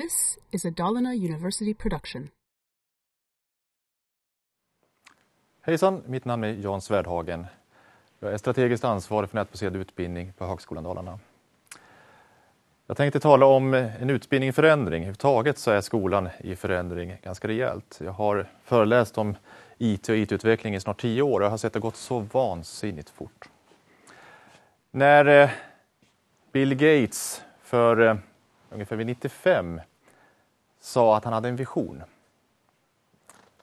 This is a Dalarna University production. Hejsan, mitt namn är Jan Svärdhagen. Jag är strategiskt ansvarig för nätbaserad utbildning på Högskolan Dalarna. Jag tänkte tala om en utbildning i förändring. Överhuvudtaget så är skolan i förändring ganska rejält. Jag har föreläst om IT och IT-utveckling i snart tio år och jag har sett det gått så vansinnigt fort. När eh, Bill Gates för eh, ungefär vid 95 sa att han hade en vision.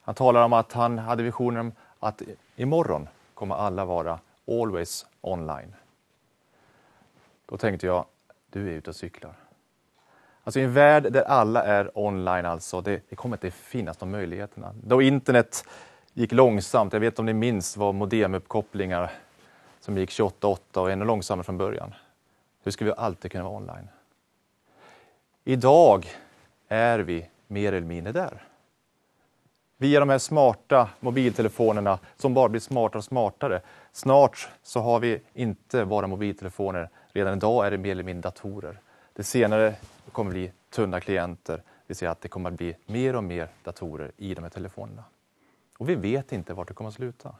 Han talar om att han hade visionen om att imorgon kommer alla vara always online. Då tänkte jag, du är ute och cyklar. Alltså i en värld där alla är online alltså, det, det kommer inte finnas de möjligheterna. Då internet gick långsamt, jag vet inte om ni minns vad modemuppkopplingar som gick 28.8 och ännu långsammare från början. Hur ska vi alltid kunna vara online? Idag är vi mer eller mindre där. Via de här smarta mobiltelefonerna som bara blir smartare och smartare. Snart så har vi inte bara mobiltelefoner. Redan idag är det mer eller mindre datorer. Det senare kommer bli tunna klienter. Det vill säga att det kommer att bli mer och mer datorer i de här telefonerna. Och vi vet inte vart det kommer att sluta.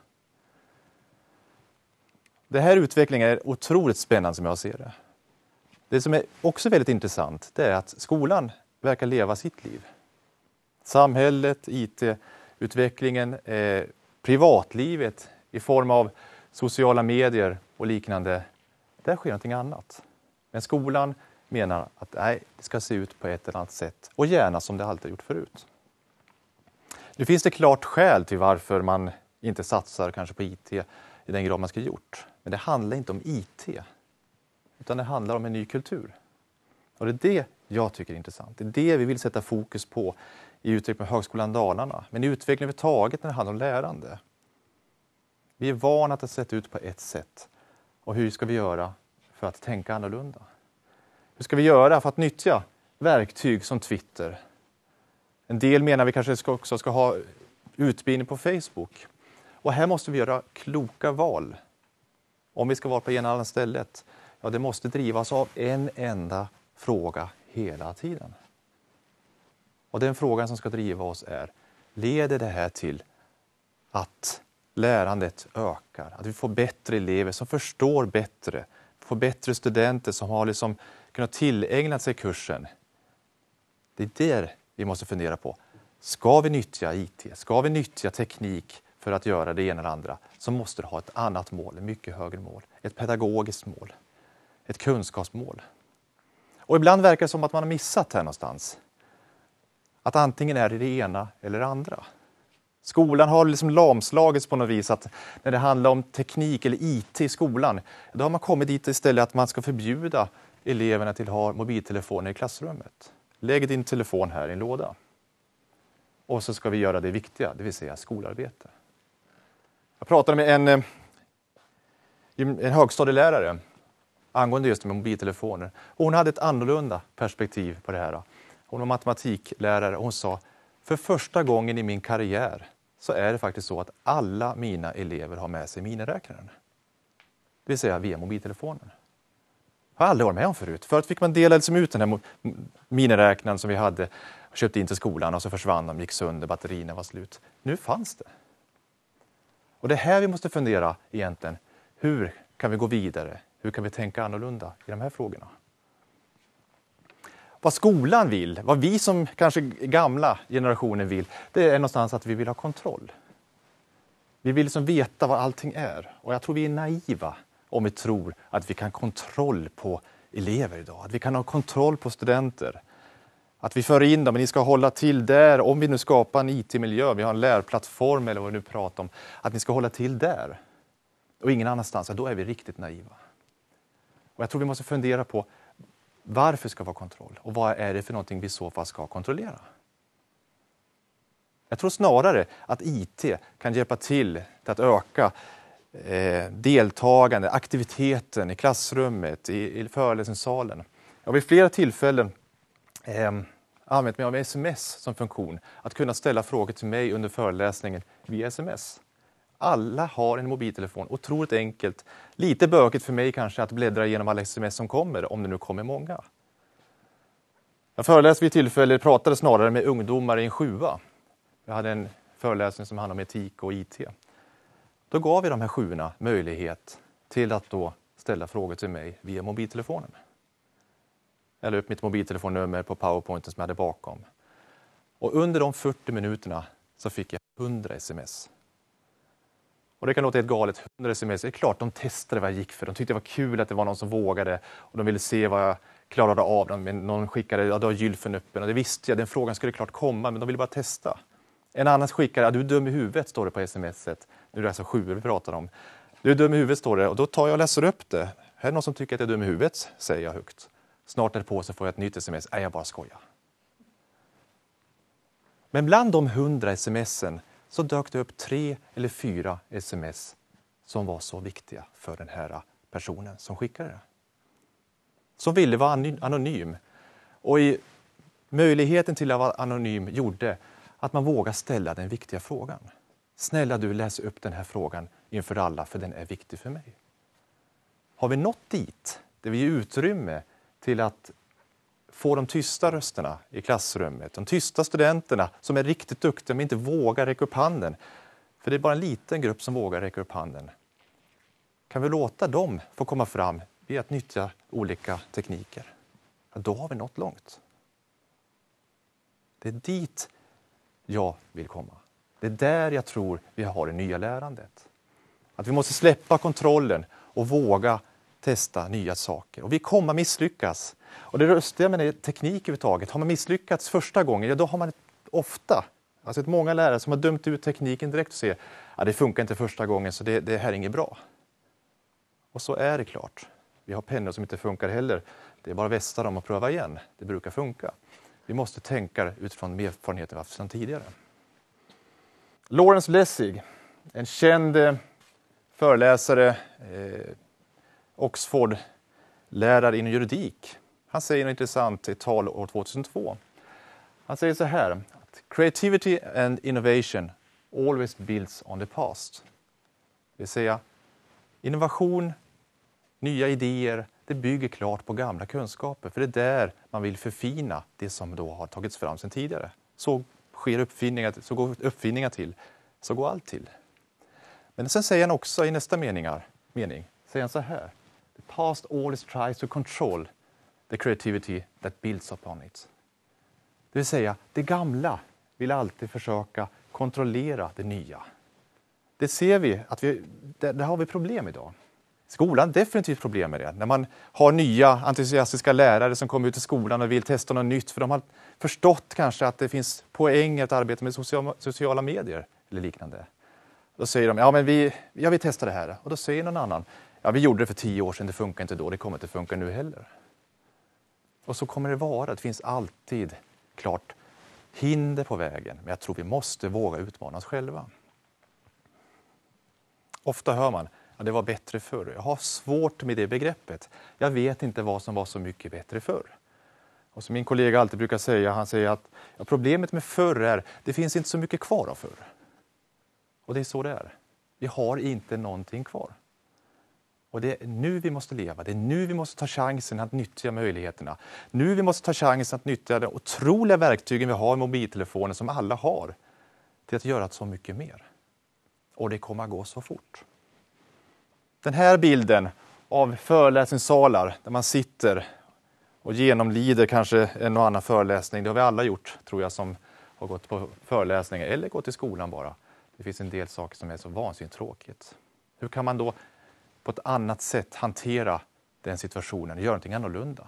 Den här utvecklingen är otroligt spännande som jag ser det. Det som är också väldigt intressant det är att skolan verkar leva sitt liv. Samhället, IT-utvecklingen, eh, privatlivet i form av sociala medier och liknande. Där sker någonting annat. Men skolan menar att nej, det ska se ut på ett eller annat sätt och gärna som det alltid gjort förut. Nu finns det klart skäl till varför man inte satsar kanske på IT i den grad man ska gjort. Men det handlar inte om IT, utan det handlar om en ny kultur. Och det är det jag tycker är intressant. Det är det vi vill sätta fokus på i utvecklingen på Högskolan Dalarna, men i utvecklingen överhuvudtaget när det handlar om lärande. Vi är vana att det sett ut på ett sätt. Och hur ska vi göra för att tänka annorlunda? Hur ska vi göra för att nyttja verktyg som Twitter? En del menar vi kanske ska också ska ha utbildning på Facebook. Och här måste vi göra kloka val. Om vi ska vara på ena eller andra stället, ja det måste drivas av en enda fråga hela tiden. Och den frågan som ska driva oss är, leder det här till att lärandet ökar? Att vi får bättre elever som förstår bättre, får bättre studenter som har liksom kunnat tillägna sig kursen? Det är det vi måste fundera på. Ska vi nyttja IT, ska vi nyttja teknik för att göra det ena eller andra, så måste det ha ett annat mål, ett mycket högre mål. Ett pedagogiskt mål, ett kunskapsmål. Och ibland verkar det som att man har missat här någonstans. Att antingen är det det ena eller det andra. Skolan har liksom lamslagits på något vis att när det handlar om teknik eller IT i skolan, då har man kommit dit istället att man ska förbjuda eleverna till att ha mobiltelefoner i klassrummet. Lägg din telefon här i en låda. Och så ska vi göra det viktiga, det vill säga skolarbete. Jag pratade med en, eh, en högstadielärare angående just med mobiltelefoner. Hon hade ett annorlunda perspektiv på det här. Hon var matematiklärare och hon sa, för första gången i min karriär så är det faktiskt så att alla mina elever har med sig miniräknaren. Det vill säga via mobiltelefonen. har jag aldrig varit med om förut. Förut fick man dela liksom ut den här miniräknaren som vi hade och köpte in till skolan och så försvann de, gick sönder, batterierna var slut. Nu fanns det. Och det är här vi måste fundera egentligen. Hur kan vi gå vidare? Hur kan vi tänka annorlunda i de här frågorna? Vad skolan vill, vad vi som kanske gamla generationen vill, det är någonstans att vi vill ha kontroll. Vi vill liksom veta vad allting är. Och jag tror vi är naiva om vi tror att vi kan ha kontroll på elever idag, att vi kan ha kontroll på studenter. Att vi för in dem, men ni ska hålla till där, om vi nu skapar en IT-miljö, vi har en lärplattform eller vad vi nu pratar om, att ni ska hålla till där och ingen annanstans, ja, då är vi riktigt naiva. Och jag tror vi måste fundera på varför ska vi ha kontroll och vad är det för någonting vi i så fall ska kontrollera? Jag tror snarare att IT kan hjälpa till, till att öka eh, deltagande, aktiviteten i klassrummet, i, i föreläsningssalen. Jag har vid flera tillfällen eh, använt mig av sms som funktion, att kunna ställa frågor till mig under föreläsningen via sms. Alla har en mobiltelefon, otroligt enkelt. Lite bökigt för mig kanske att bläddra igenom alla sms som kommer, om det nu kommer många. Jag föreläste vid ett tillfälle, pratade snarare med ungdomar i en sjua. Jag hade en föreläsning som handlade om etik och IT. Då gav vi de här sjuorna möjlighet till att då ställa frågor till mig via mobiltelefonen. Jag la upp mitt mobiltelefonnummer på powerpointen som jag hade bakom. Och under de 40 minuterna så fick jag 100 sms. Och det kan låta helt galet, 100 sms. Det är klart de testade vad jag gick för. De tyckte det var kul att det var någon som vågade och de ville se vad jag klarade av. Någon skickade, ja, du har gylfen öppen och det visste jag, den frågan skulle klart komma, men de ville bara testa. En annan skickade, ja, du är dum i huvudet, står det på smset. Nu är det alltså sjuor vi pratar om. Du är dum i huvudet, står det, och då tar jag och läser upp det. Här är någon som tycker att jag är dum i huvudet, säger jag högt. Snart därpå så får jag ett nytt sms, nej jag bara skojar. Men bland de hundra smsen så dök det upp tre eller fyra sms som var så viktiga för den här personen som skickade det. Som ville vara anonym. Och i möjligheten till att vara anonym gjorde att man vågade ställa den viktiga frågan. Snälla du, läs upp den här frågan inför alla, för den är viktig för mig. Har vi nått dit, där vi ger utrymme till att få de tysta rösterna i klassrummet, de tysta studenterna som är riktigt duktiga men inte vågar räcka upp handen. För det är bara en liten grupp som vågar räcka upp handen. Kan vi låta dem få komma fram via att nyttja olika tekniker? Ja, då har vi nått långt. Det är dit jag vill komma. Det är där jag tror vi har det nya lärandet. Att vi måste släppa kontrollen och våga testa nya saker. Och vi kommer misslyckas. Och det röstiga med teknik överhuvudtaget, har man misslyckats första gången, ja då har man ofta, alltså ett många lärare som har dömt ut tekniken direkt och ser att ja, det funkar inte första gången så det, det här är inget bra. Och så är det klart. Vi har pennor som inte funkar heller. Det är bara att vässa dem och pröva igen. Det brukar funka. Vi måste tänka utifrån erfarenheter vi haft sedan tidigare. Lawrence Lessig, en känd eh, föreläsare, eh, Oxford-lärare inom juridik. Han säger något intressant i ett tal år 2002. Han säger så här, Creativity and innovation always builds on the past. Det vill säga, innovation, nya idéer, det bygger klart på gamla kunskaper, för det är där man vill förfina det som då har tagits fram sedan tidigare. Så sker uppfinningar, så går uppfinningar till, så går allt till. Men sen säger han också i nästa meningar, mening, säger han så här. The past always tries to control the creativity that builds upon it. Det vill säga, det gamla vill alltid försöka kontrollera det nya. Det ser vi, att vi, där, där har vi problem idag. Skolan definitivt problem med det. När man har nya entusiastiska lärare som kommer ut i skolan och vill testa något nytt för de har förstått kanske att det finns poäng att arbeta med sociala, sociala medier eller liknande. Då säger de, ja men vi, ja, vi testar det här. Och då säger någon annan, ja vi gjorde det för tio år sedan, det funkar inte då, det kommer inte funka nu heller. Och så kommer det vara, det finns alltid klart hinder på vägen, men jag tror vi måste våga utmana oss själva. Ofta hör man, ja, det var bättre förr. Jag har svårt med det begreppet. Jag vet inte vad som var så mycket bättre förr. Och som min kollega alltid brukar säga, han säger att ja, problemet med förr är, det finns inte så mycket kvar av förr. Och det är så det är. Vi har inte någonting kvar. Och det är nu vi måste leva, det är nu vi måste ta chansen att nyttja möjligheterna. Nu vi måste ta chansen att nyttja de otroliga verktygen vi har i mobiltelefonen som alla har till att göra så mycket mer. Och det kommer att gå så fort. Den här bilden av föreläsningssalar där man sitter och genomlider kanske en och annan föreläsning. Det har vi alla gjort, tror jag, som har gått på föreläsningar eller gått i skolan bara. Det finns en del saker som är så vansinnigt tråkigt. Hur kan man då på ett annat sätt hantera den situationen göra någonting annorlunda?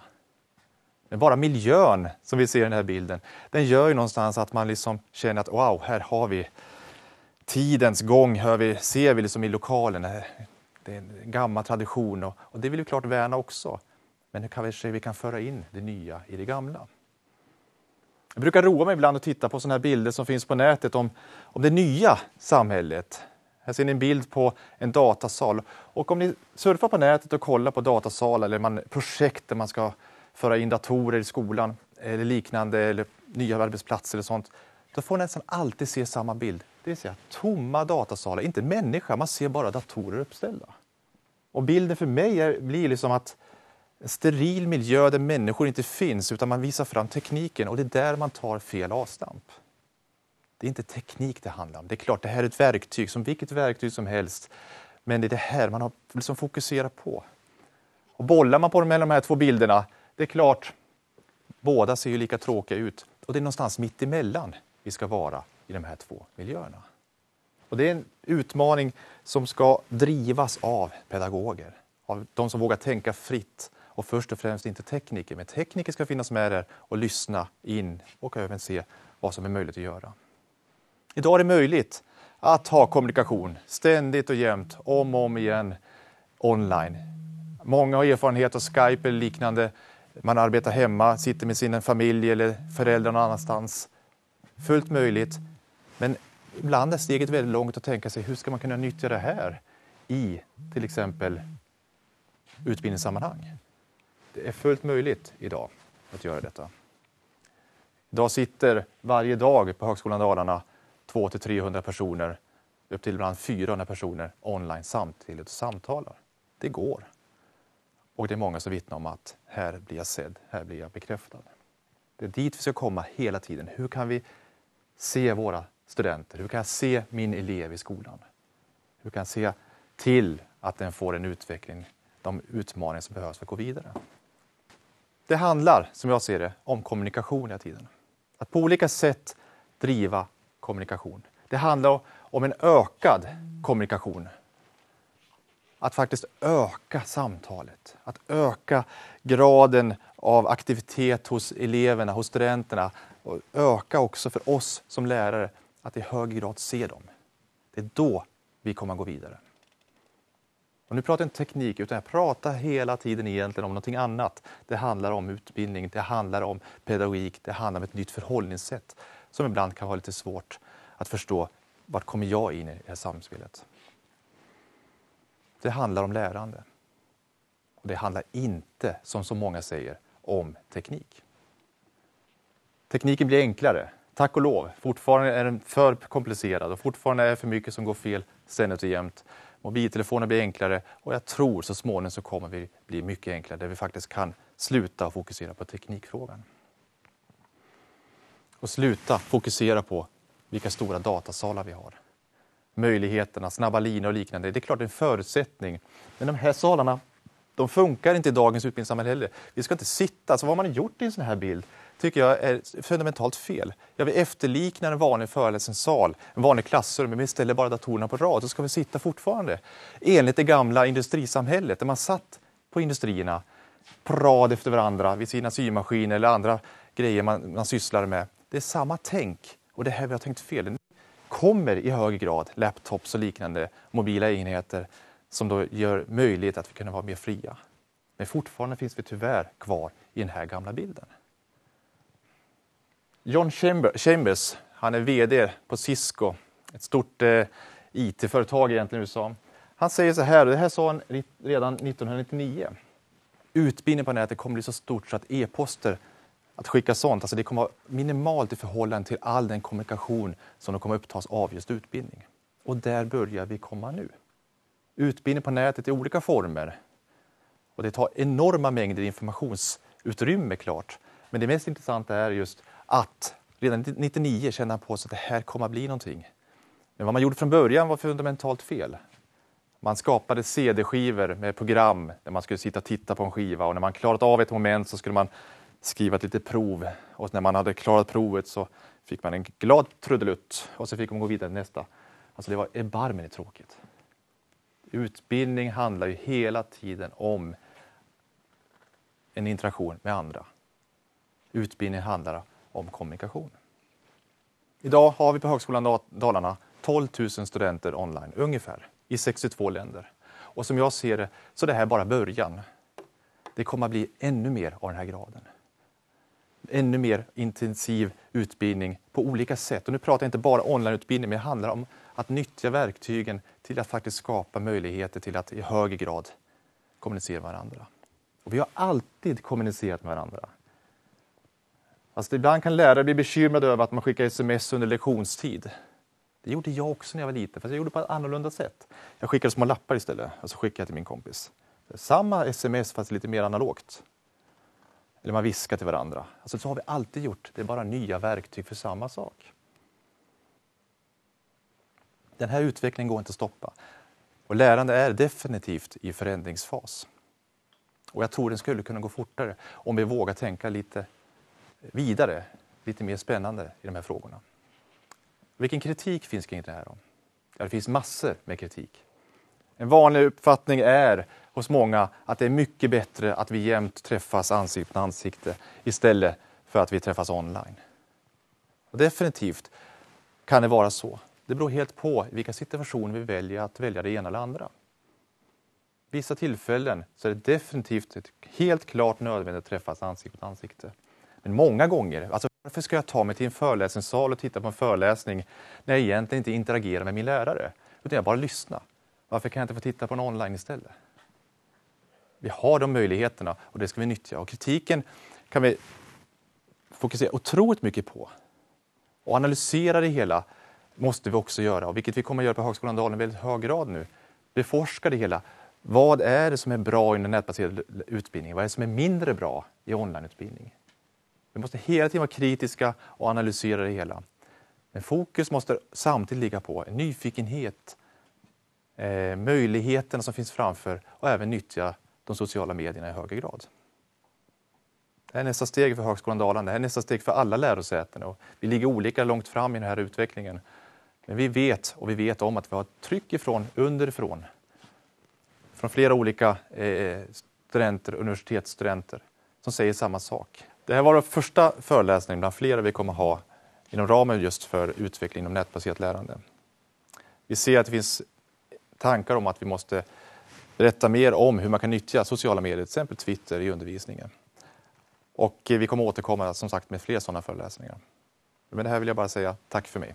Men bara miljön som vi ser i den här bilden, den gör ju någonstans att man liksom känner att wow, här har vi tidens gång, hör vi, ser vi liksom i lokalen. Det är en gammal tradition och, och det vill vi klart värna också. Men hur kanske vi kan föra in det nya i det gamla? Jag brukar roa mig ibland att titta på sådana här bilder som finns på nätet om, om det nya samhället. Här ser ni en bild på en datasal. Och om ni surfar på nätet och kollar på datasalar eller man, projekt där man ska föra in datorer i skolan eller liknande eller nya arbetsplatser eller sånt. Då får ni nästan alltid se samma bild. Det vill säga tomma datasalar, inte människa, man ser bara datorer uppställda. Och bilden för mig är, blir liksom att en steril miljö där människor inte finns utan man visar fram tekniken och det är där man tar fel avstamp. Det är inte teknik det handlar om. Det är klart, det här är ett verktyg som vilket verktyg som helst. Men det är det här man har liksom fokuserat på. Och bollar man på de här två bilderna, det är klart, båda ser ju lika tråkiga ut. Och det är någonstans mitt emellan vi ska vara i de här två miljöerna. Och det är en utmaning som ska drivas av pedagoger, av de som vågar tänka fritt och först och främst inte tekniker. Men tekniker ska finnas med där och lyssna in och även se vad som är möjligt att göra. Idag är det möjligt att ha kommunikation ständigt och jämt, om och om igen, online. Många har erfarenhet av Skype eller liknande. Man arbetar hemma, sitter med sin familj eller föräldrar någon annanstans. Fullt möjligt. Men ibland är steget väldigt långt att tänka sig hur ska man kunna nyttja det här i till exempel utbildningssammanhang. Det är fullt möjligt idag att göra detta. Idag sitter varje dag på Högskolan Dalarna 200-300 personer, upp till ibland 400 personer online samtidigt och samtalar. Det går. Och det är många som vittnar om att här blir jag sedd, här blir jag bekräftad. Det är dit vi ska komma hela tiden. Hur kan vi se våra studenter? Hur kan jag se min elev i skolan? Hur kan jag se till att den får en utveckling, de utmaningar som behövs för att gå vidare? Det handlar, som jag ser det, om kommunikation hela tiden. Att på olika sätt driva kommunikation. Det handlar om en ökad kommunikation. Att faktiskt öka samtalet, att öka graden av aktivitet hos eleverna, hos studenterna och öka också för oss som lärare att i hög grad se dem. Det är då vi kommer att gå vidare. Och nu pratar jag inte teknik, utan jag pratar hela tiden egentligen om någonting annat. Det handlar om utbildning, det handlar om pedagogik, det handlar om ett nytt förhållningssätt som ibland kan vara lite svårt att förstå. Vart kommer jag in i det här samspelet? Det handlar om lärande. Och det handlar inte, som så många säger, om teknik. Tekniken blir enklare, tack och lov. Fortfarande är den för komplicerad och fortfarande är det för mycket som går fel ständigt och jämt. Mobiltelefoner blir enklare och jag tror så småningom så kommer vi bli mycket enklare där vi faktiskt kan sluta fokusera på teknikfrågan. Och sluta fokusera på vilka stora datasalar vi har. Möjligheterna, snabba linor och liknande. Det är klart en förutsättning. Men de här salarna, de funkar inte i dagens utbildningssamhälle heller. Vi ska inte sitta, alltså vad man har gjort i en sån här bild tycker jag är fundamentalt fel. Jag vill efterlikna en vanlig föreläsningssal, en vanlig klassrum, men vi ställer bara datorerna på rad så ska vi sitta fortfarande enligt det gamla industrisamhället där man satt på industrierna på rad efter varandra vid sina symaskiner eller andra grejer man, man sysslar med. Det är samma tänk och det här vi har tänkt fel. Det kommer i hög grad laptops och liknande mobila enheter som då gör möjlighet att vi kan vara mer fria. Men fortfarande finns vi tyvärr kvar i den här gamla bilden. John Chambers, han är VD på Cisco, ett stort eh, IT-företag egentligen i USA. Han säger så här, och det här sa han redan 1999. Utbildning på nätet kommer bli så stort så att e-poster, att skicka sånt, alltså det kommer vara minimalt i förhållande till all den kommunikation som kommer upptas av just utbildning. Och där börjar vi komma nu. Utbildning på nätet i olika former. Och det tar enorma mängder informationsutrymme klart. Men det mest intressanta är just att redan 1999 kände han på sig att det här kommer att bli någonting. Men vad man gjorde från början var fundamentalt fel. Man skapade CD-skivor med program där man skulle sitta och titta på en skiva och när man klarat av ett moment så skulle man skriva ett litet prov och när man hade klarat provet så fick man en glad trudelutt och så fick man gå vidare till nästa. Alltså det var erbarmligt tråkigt. Utbildning handlar ju hela tiden om en interaktion med andra. Utbildning handlar om kommunikation. Idag har vi på Högskolan Dalarna 12 000 studenter online, ungefär, i 62 länder. Och som jag ser det så är det här bara början. Det kommer att bli ännu mer av den här graden. Ännu mer intensiv utbildning på olika sätt. Och nu pratar jag inte bara onlineutbildning, men det handlar om att nyttja verktygen till att faktiskt skapa möjligheter till att i högre grad kommunicera med varandra. Och vi har alltid kommunicerat med varandra. Alltså ibland kan lärare bli bekymrade över att man skickar sms under lektionstid. Det gjorde jag också när jag var liten, fast jag gjorde det på ett annorlunda sätt. Jag skickade små lappar istället och så skickade jag till min kompis. Samma sms fast lite mer analogt. Eller man viskar till varandra. Alltså så har vi alltid gjort. Det är bara nya verktyg för samma sak. Den här utvecklingen går inte att stoppa. Och lärande är definitivt i förändringsfas. Och jag tror den skulle kunna gå fortare om vi vågar tänka lite vidare, lite mer spännande i de här frågorna. Vilken kritik finns kring det här då? Ja, det finns massor med kritik. En vanlig uppfattning är hos många att det är mycket bättre att vi jämt träffas ansikte mot ansikte istället för att vi träffas online. Och definitivt kan det vara så. Det beror helt på i vilka situationer vi väljer att välja det ena eller andra. Vissa tillfällen så är det definitivt ett helt klart nödvändigt att träffas ansikte mot ansikte. Men många gånger, alltså varför ska jag ta mig till en föreläsningssal och titta på en föreläsning när jag egentligen inte interagerar med min lärare, utan jag bara lyssnar? Varför kan jag inte få titta på en online istället? Vi har de möjligheterna och det ska vi nyttja. Och kritiken kan vi fokusera otroligt mycket på. Och analysera det hela måste vi också göra, och vilket vi kommer att göra på Högskolan Dalen i väldigt hög grad nu. Beforska det hela. Vad är det som är bra i den nätbaserade utbildningen? Vad är det som är mindre bra i onlineutbildning? Vi måste hela tiden vara kritiska och analysera det hela. Men fokus måste samtidigt ligga på nyfikenhet, eh, möjligheterna som finns framför och även nyttja de sociala medierna i högre grad. Det här är nästa steg för Högskolan Dalarna, det här är nästa steg för alla lärosäten. Och vi ligger olika långt fram i den här utvecklingen. Men vi vet, och vi vet om att vi har ett tryck ifrån underifrån, från flera olika eh, studenter, universitetsstudenter, som säger samma sak. Det här var den första föreläsningen bland flera vi kommer ha inom ramen just för utveckling inom nätbaserat lärande. Vi ser att det finns tankar om att vi måste berätta mer om hur man kan nyttja sociala medier, till exempel Twitter, i undervisningen. Och eh, vi kommer återkomma som sagt med fler sådana föreläsningar. Med det här vill jag bara säga tack för mig.